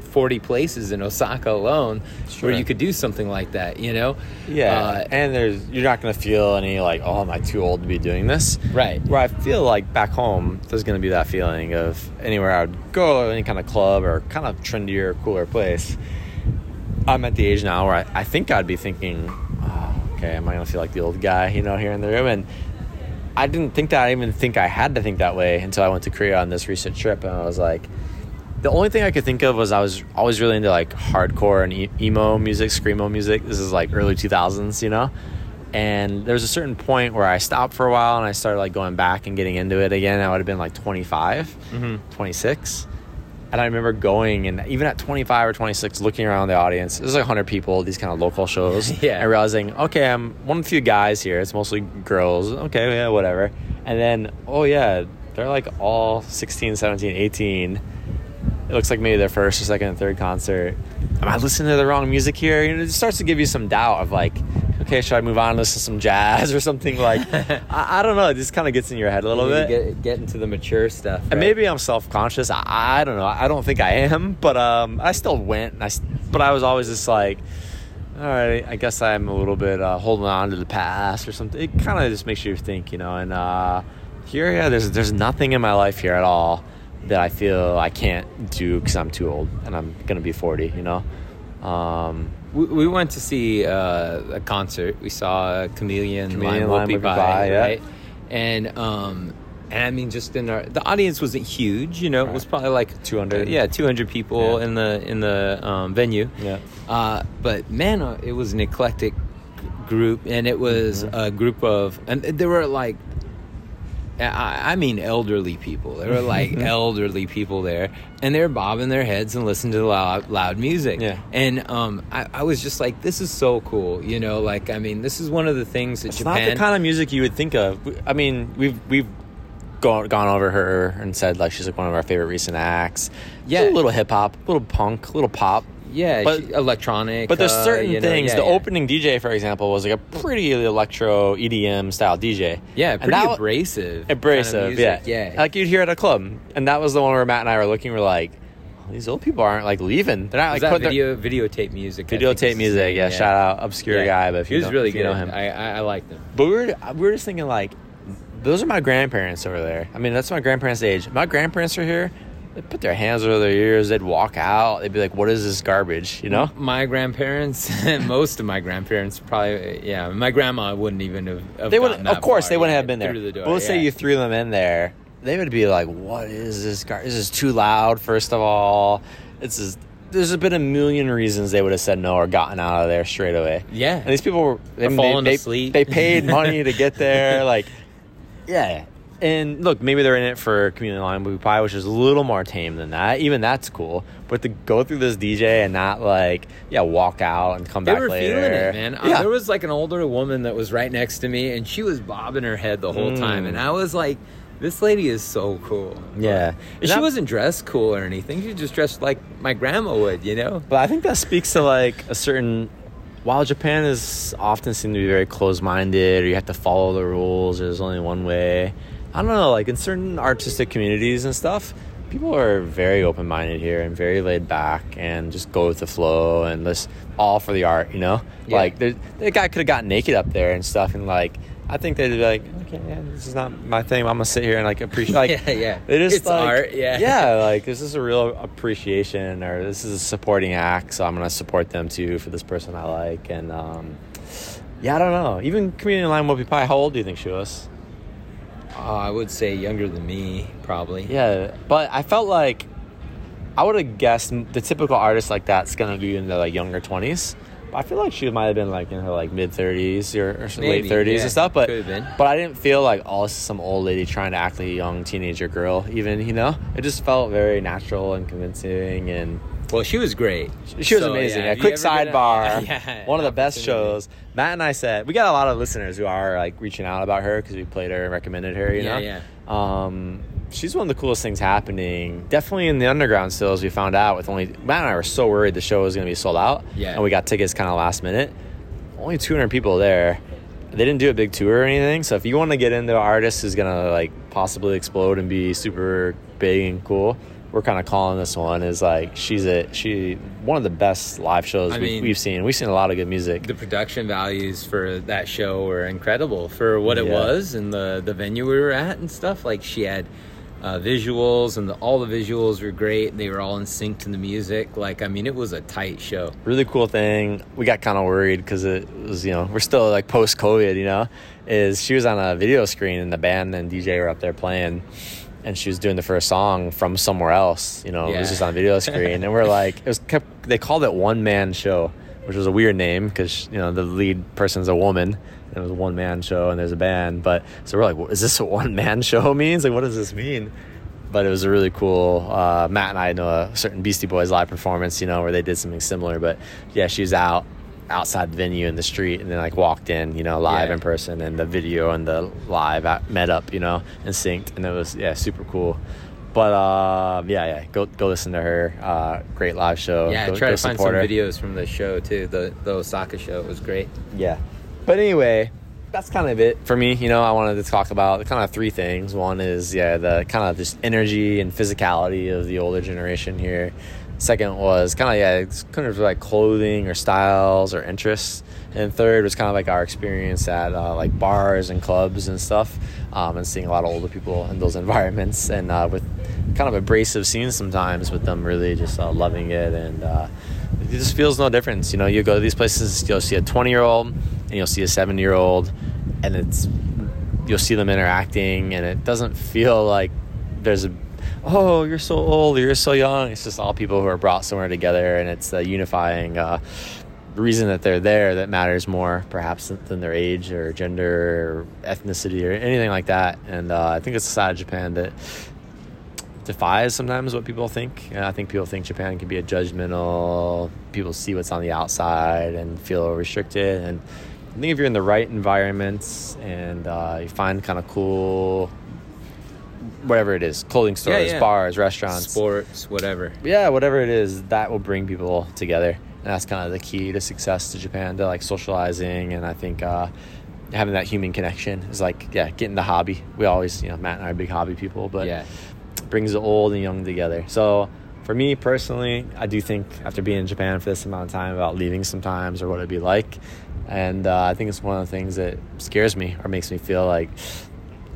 40 places in Osaka alone Sure. where you could do something like that, you know? Yeah, Uh, and there's you're not gonna feel any like, oh, am I too old to be doing this? Right. Where I feel like back home, there's gonna be that feeling of anywhere I would go, any kind of club or kind of trendier, cooler place. I'm at the age now where I, I think I'd be thinking, oh, okay, am I gonna feel like the old guy, you know, here in the room? And I didn't think that. I didn't even think I had to think that way until I went to Korea on this recent trip, and I was like, the only thing I could think of was I was always really into like hardcore and e- emo music, screamo music. This is like early 2000s, you know. And there was a certain point where I stopped for a while and I started like going back and getting into it again. I would have been like 25, mm-hmm. 26. And I remember going and even at 25 or 26, looking around the audience, there's like 100 people, these kind of local shows. Yeah. And realizing, okay, I'm one of the few guys here. It's mostly girls. Okay, yeah, whatever. And then, oh yeah, they're like all 16, 17, 18. It looks like maybe their first or second and third concert. Am I listening to the wrong music here? You know, it starts to give you some doubt of like, okay, should I move on and listen to some jazz or something? Like, I, I don't know. It just kind of gets in your head a little bit. Get, get into the mature stuff. And maybe I'm self conscious. I, I don't know. I don't think I am, but um, I still went. And I, but I was always just like, all right, I guess I'm a little bit uh, holding on to the past or something. It kind of just makes you think, you know. And uh, here, yeah, there's there's nothing in my life here at all that I feel I can't do because I'm too old and I'm gonna be 40. You know. Um, We, we went to see uh, a concert. We saw Chameleon, Chameleon, yeah. right? And um, and I mean, just in our the audience wasn't huge. You know, it was probably like 200. Yeah, two hundred people Yeah. in the in the um, venue. Yeah. Uh, but man, uh, it was an eclectic group, and it was Mm-hmm. a group of, and there were like. I I mean, elderly people. There were like elderly people there, and they're bobbing their heads and listening to loud, loud music. Yeah. And um, I, I was just like, this is so cool. You know, like I mean, this is one of the things that It's Japan. not the kind of music you would think of. I mean, we've we've gone gone over her and said like she's like one of our favorite recent acts. Yeah. a little hip hop, a little punk, a little pop. Yeah, but- electronic. But there's uh, certain you know, things. yeah, the yeah. opening DJ, for example, was like a pretty electro EDM style DJ. yeah, pretty that- abrasive, abrasive. kind of yeah, yeah. like you'd hear at a club, and that was the one where Matt and I were looking. We're like, these old people aren't like leaving. They're not like that putting their- video videotape music? Videotape music. name, Yeah, shout out obscure Yeah. guy, but if he was really if good. know him, I, I I liked him. But we were, we were just thinking like, those are my grandparents over there. I mean, that's my grandparents' age. My grandparents are here. They put their hands over their ears. They'd walk out. They'd be like, "What is this garbage?" You know? My grandparents, most of my grandparents, probably, yeah. My grandma wouldn't even have. have They wouldn't. Of course, they wouldn't have been there. the door. But let's say you threw them in there. They would be like, "What is this? Gar- this is too loud." First of all, it's just. There's been a million reasons they would have said no or gotten out of there straight away. Yeah. and these people were they, falling they, asleep. They paid money to get there. Like, yeah. And look, maybe they're in it for community line pie, which is a little more tame than that. Even that's cool. But to go through this DJ and not like, yeah, walk out and come They back were later. feeling it, man. Uh, there was like an older woman that was right next to me, and she was bobbing her head the whole Mm. time, and I was like, "This lady is so cool." Yeah. She wasn't dressed cool or anything. She just dressed like my grandma would, you know. But I think that speaks to like a certain. While Japan is often seen to be very closed-minded, or you have to follow the rules, there's only one way. I don't know, like in certain artistic communities and stuff, people are very open-minded here and very laid back and just go with the flow and just all for the art, you know. Yeah. Like the guy could have gotten naked up there and stuff, and like I think they'd be like, okay, yeah, this is not my thing. I'm gonna sit here and like appreciate. Like, Yeah, yeah. It is It's like, art, yeah. yeah, like this is a real appreciation or this is a supporting act so i'm gonna support them too for this person i like and um, yeah i don't know even community line whoopie pie how old do you think she was Oh, I would say younger than me, probably. yeah but i felt like i would have guessed the typical artist like that's gonna be in the like younger 20s but i feel like she might have been like in her like mid 30s or, or late 30s yeah. and stuff but but i didn't feel like oh this is some old lady trying to act like a young teenager girl even you know it just felt very natural and convincing and Well, she was great. She was So, amazing. yeah, a quick sidebar. Yeah, one of the best shows. Matt and I said we got a lot of listeners who are like reaching out about her because we played her and recommended her. You Yeah, know, yeah. Um, she's one of the coolest things happening. Definitely in the underground still, as we found out. With only Matt and I were so worried the show was going to be sold out. Yeah. and we got tickets kind of last minute. Only 200 people there. They didn't do a big tour or anything. So if you want to get into an artist who's gonna like possibly explode and be super big and cool, we're kind of calling this one is like she's a she one of the best live shows I we, we've seen. We've seen a lot of good music. the production values for that show were incredible for what it Yeah. was and the the venue we were at and stuff. Like she had uh, visuals and the, all the visuals were great. They were all in sync to the music. Like I mean, it was a tight show. really cool thing. We got kind of worried because it was, you know, we're still like post COVID, you know, is she was on a video screen and the band and DJ were up there playing and she was doing the first song from somewhere else, you know, it was just on video screen. and we're like, it was kept, they called it one man show, which was a weird name because, you know, the lead person's a woman. And it was a one man show and there's a band. But so we're like, is this a one man show means? Like, what does this mean? but it was a really cool. Uh, Matt and I know a certain Beastie Boys live performance, you know, where they did something similar. But yeah, she was out outside the venue in the street and then like walked in, you know, live Yeah. in person, and the video and the live met up, you know, and synced, and it was yeah super cool. But uh, yeah, yeah, go go listen to her. Uh, great live show. Yeah, go, try go to find some her. videos from the show too. The the Osaka show it was great. Yeah. But anyway, that's kind of it for me. You know, I wanted to talk about kind of three things. One is, yeah, the kind of just energy and physicality of the older generation here. Second was kind of, yeah, it's kind of like clothing or styles or interests. And third was kind of like our experience at uh, like bars and clubs and stuff, um, and seeing a lot of older people in those environments and uh, with kind of abrasive scenes sometimes with them really just uh, loving it and uh, it just feels no difference. You know, you go to these places, you'll see a 20 year old and you'll see a seven year old, and it's you'll see them interacting, and it doesn't feel like there's a oh you're so old, you're so young. It's just all people who are brought somewhere together, and it's a unifying uh, reason that they're there that matters more perhaps than their age or gender or ethnicity or anything like that. And uh, I think it's a side of Japan that defies sometimes what people think. And I think people think Japan can be a judgmental. People see what's on the outside and feel restricted. And I think if you're in the right environments and uh, you find kind of cool, whatever it is, clothing stores, yeah. bars, restaurants, Sports, whatever. yeah, whatever it is, that will bring people together. And that's kind of the key to success to Japan, to like socializing. And I think uh, having that human connection is like, yeah, getting the hobby. We always, you know, Matt and I are big hobby people, but Yeah. brings the old and young together. So for me personally, I do think after being in Japan for this amount of time about leaving sometimes or what it'd be like. And uh, I think it's one of the things that scares me or makes me feel like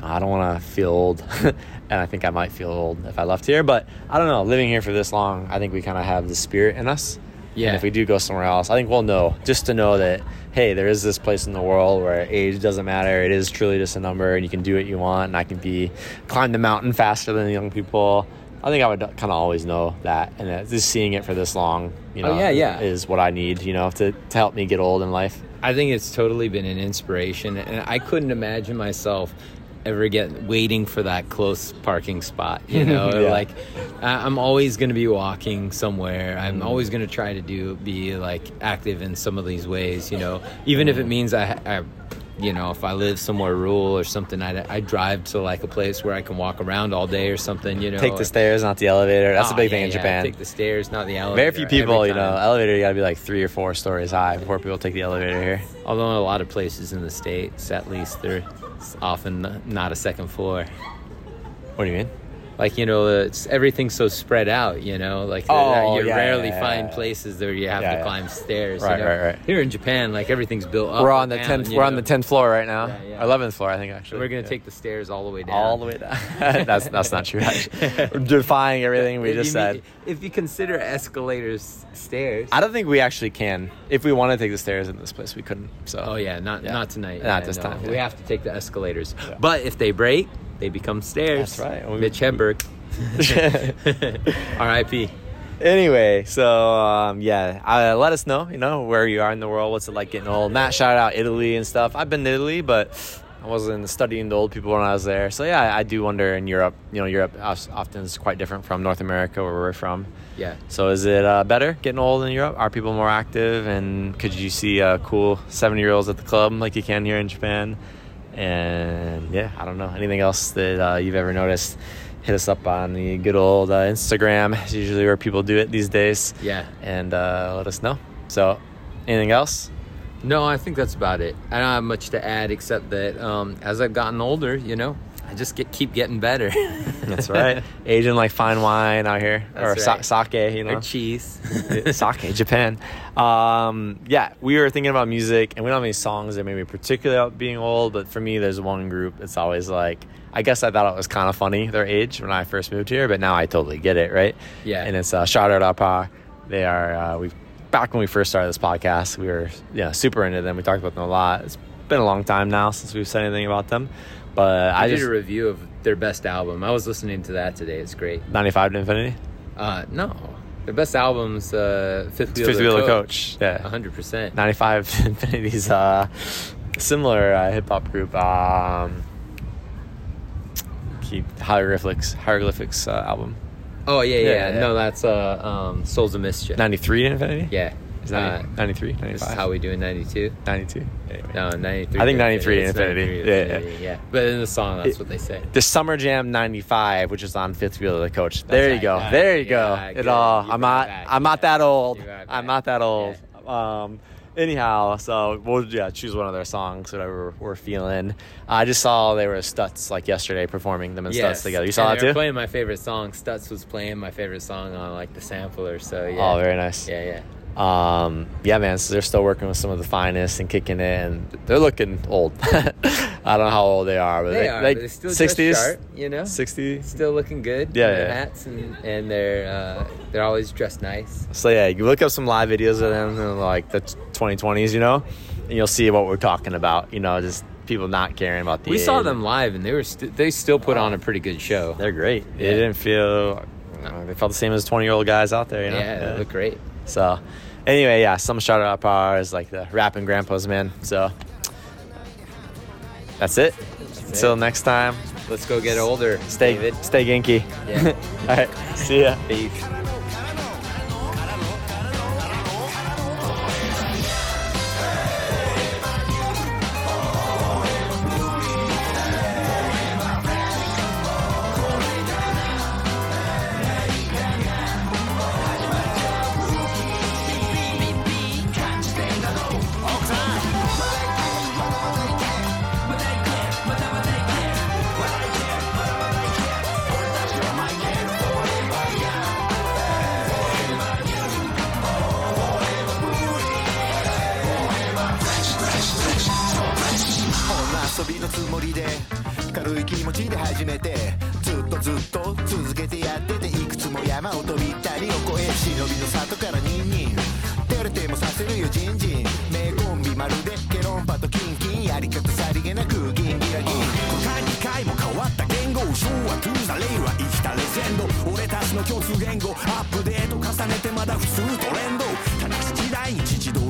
I don't want to feel old. and I think I might feel old if I left here. But I don't know. Living here for this long, I think we kind of have the spirit in us. Yeah. And if we do go somewhere else, I think we'll know just to know that, hey, there is this place in the world where age doesn't matter. It is truly just a number and you can do what you want. And I can be climb the mountain faster than the young people. I think I would kind of always know that. And that just seeing it for this long, you oh, know, Oh, yeah, yeah. is what I need, you know, to, to help me get old in life. I think it's totally been an inspiration, and I couldn't imagine myself ever get waiting for that close parking spot. You know, Yeah. like I'm always going to be walking somewhere. Mm. I'm always going to try to do be like active in some of these ways. You know, even if it means I, I you know, if I live somewhere rural or something, I I drive to like a place where I can walk around all day or something. You know, Take the stairs, not the elevator. That's Oh, a big yeah, thing in yeah, Japan. Take the stairs, not the elevator. Very few people, you know, elevator you gotta be like three or four stories high before people take the elevator here. Although in a lot of places in the states, at least, they're often not a second floor. What do you mean? Like you know, it's everything's so spread out. You know, like Oh, you yeah, rarely yeah, find yeah. places where you have to climb stairs. Right, you know? right, right. Here in Japan, like everything's built up. we're on the tenth. We're on the tenth floor right now. Yeah, yeah. Eleventh floor, I think. Actually, We're gonna take the stairs all the way down. all the way down. that's that's not true. Actually, defying everything we If just said. if you consider escalators stairs. I don't think we actually can. If we want to take the stairs in this place, we couldn't. So. Oh yeah, not not tonight. Not Yeah, this no. time, We have to take the escalators. But if they break, they become stairs. That's right. We- Mitch Hedberg. R.I.P. anyway, so um, yeah, uh, let us know. You know where you are in the world. What's it like getting old? Matt shout out Italy and stuff. I've been to Italy, but I wasn't studying the old people when I was there. So yeah, I do wonder in Europe. You know, Europe often is quite different from North America, where we're from. Yeah. So is it uh, better getting old in Europe? Are people more active? And could you see uh, cool seventy year olds at the club like you can here in Japan? And yeah, I don't know anything else that uh, you've ever noticed. Hit us up on the good old uh, Instagram. It's usually where people do it these days. Yeah. And uh, let us know. So, anything else? No, I think that's about it. I don't have much to add except that um, as I've gotten older, you know, I just get keep getting better. That's right. Aging like fine wine out here, or That's sa- right. sake, you know. or cheese. sake, Japan. Um, yeah, we were thinking about music, and we don't have any songs that made me particularly about being old. But for me, there's one group. It's always like, I guess I thought it was kind of funny their age when I first moved here, but now I totally get it, right? Yeah. And it's uh, Scha Dara Parr. They are uh, we back when we first started this podcast. We were yeah super into them. We talked about them a lot. It's been a long time now since we've said anything about them, but I, I did just a review of their best album. I was listening to that today. It's great. 95 to Infinity. Uh, no, their best album's uh, Fifth Wheel, Fifth of Wheel the Coach. Coach. Yeah. hundred percent. 95 to Infinity's uh, similar uh, hip hop group. Um, keep hieroglyphics hieroglyphics uh, album. Oh yeah, yeah, Yeah, yeah. No, that's uh, um, Souls of Mischief. 93 to Infinity. Yeah. Is Uh, 90, 93, this 95, is how we do in '92. 92. Anyway. No, '93. I think 93 It's Infinity. 93 Yeah, Infinity, yeah. But in the song, that's It- what they say. The Summer Jam 95, which is on Fifth Wheel of the Coach. there you go. Yeah, there you yeah, go. good. it all. You I'm not. back. I'm not that old. You brought it I'm not that old. Um, anyhow, so we'll yeah choose one of their songs, whatever we're feeling. I just saw they were at STUTS like yesterday performing them and STUTS together. You saw and that too? Playing my favorite song. STUTS was playing my favorite song on like the sampler. So yeah. Oh, very nice. Yeah, yeah. Um, yeah, man. So they're still working with some of the finest and kicking it, and they're looking old. I don't know how old they are, but They, they, are. they're still 60s, dressed sharp, you know. 60s. Still looking good. Yeah, yeah. Hats and and they're uh, they're always dressed nice. So yeah, you look up some live videos of them in like the 2020s, you know, and you'll see what we're talking about. You know, just people not caring about the. We saw them live and they were st- they still put on a pretty good show. They're great. They didn't feel. uh, they felt the same as 20 year old guys out there. You know. yeah, they look great. So, anyway, yeah, some shout out bars like the rapping grandpas, man. So, that's it. Until it. next time, Let's go get older. stay David. stay genki. Yeah. All right, see ya. Peace.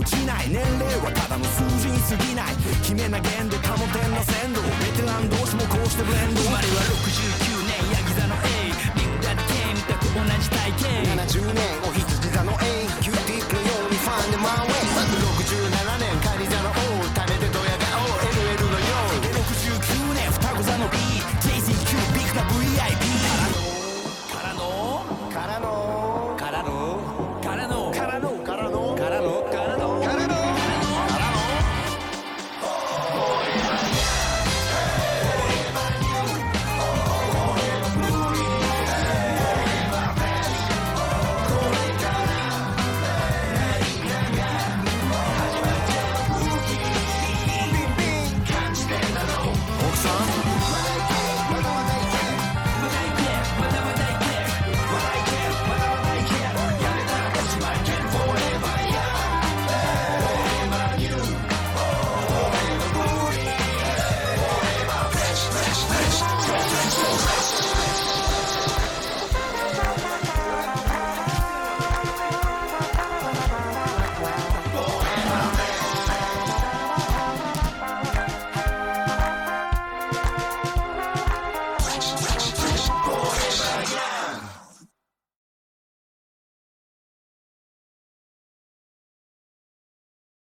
じない年齢はただの数字に過ぎない決めな限度保てんの鮮度ベテラン同士もこうしてブレンド生まれは69年ヤギ座の A ビンダケ K 見たく同じ体型70年お羊座の A キューティーのようにファンデマンウェイ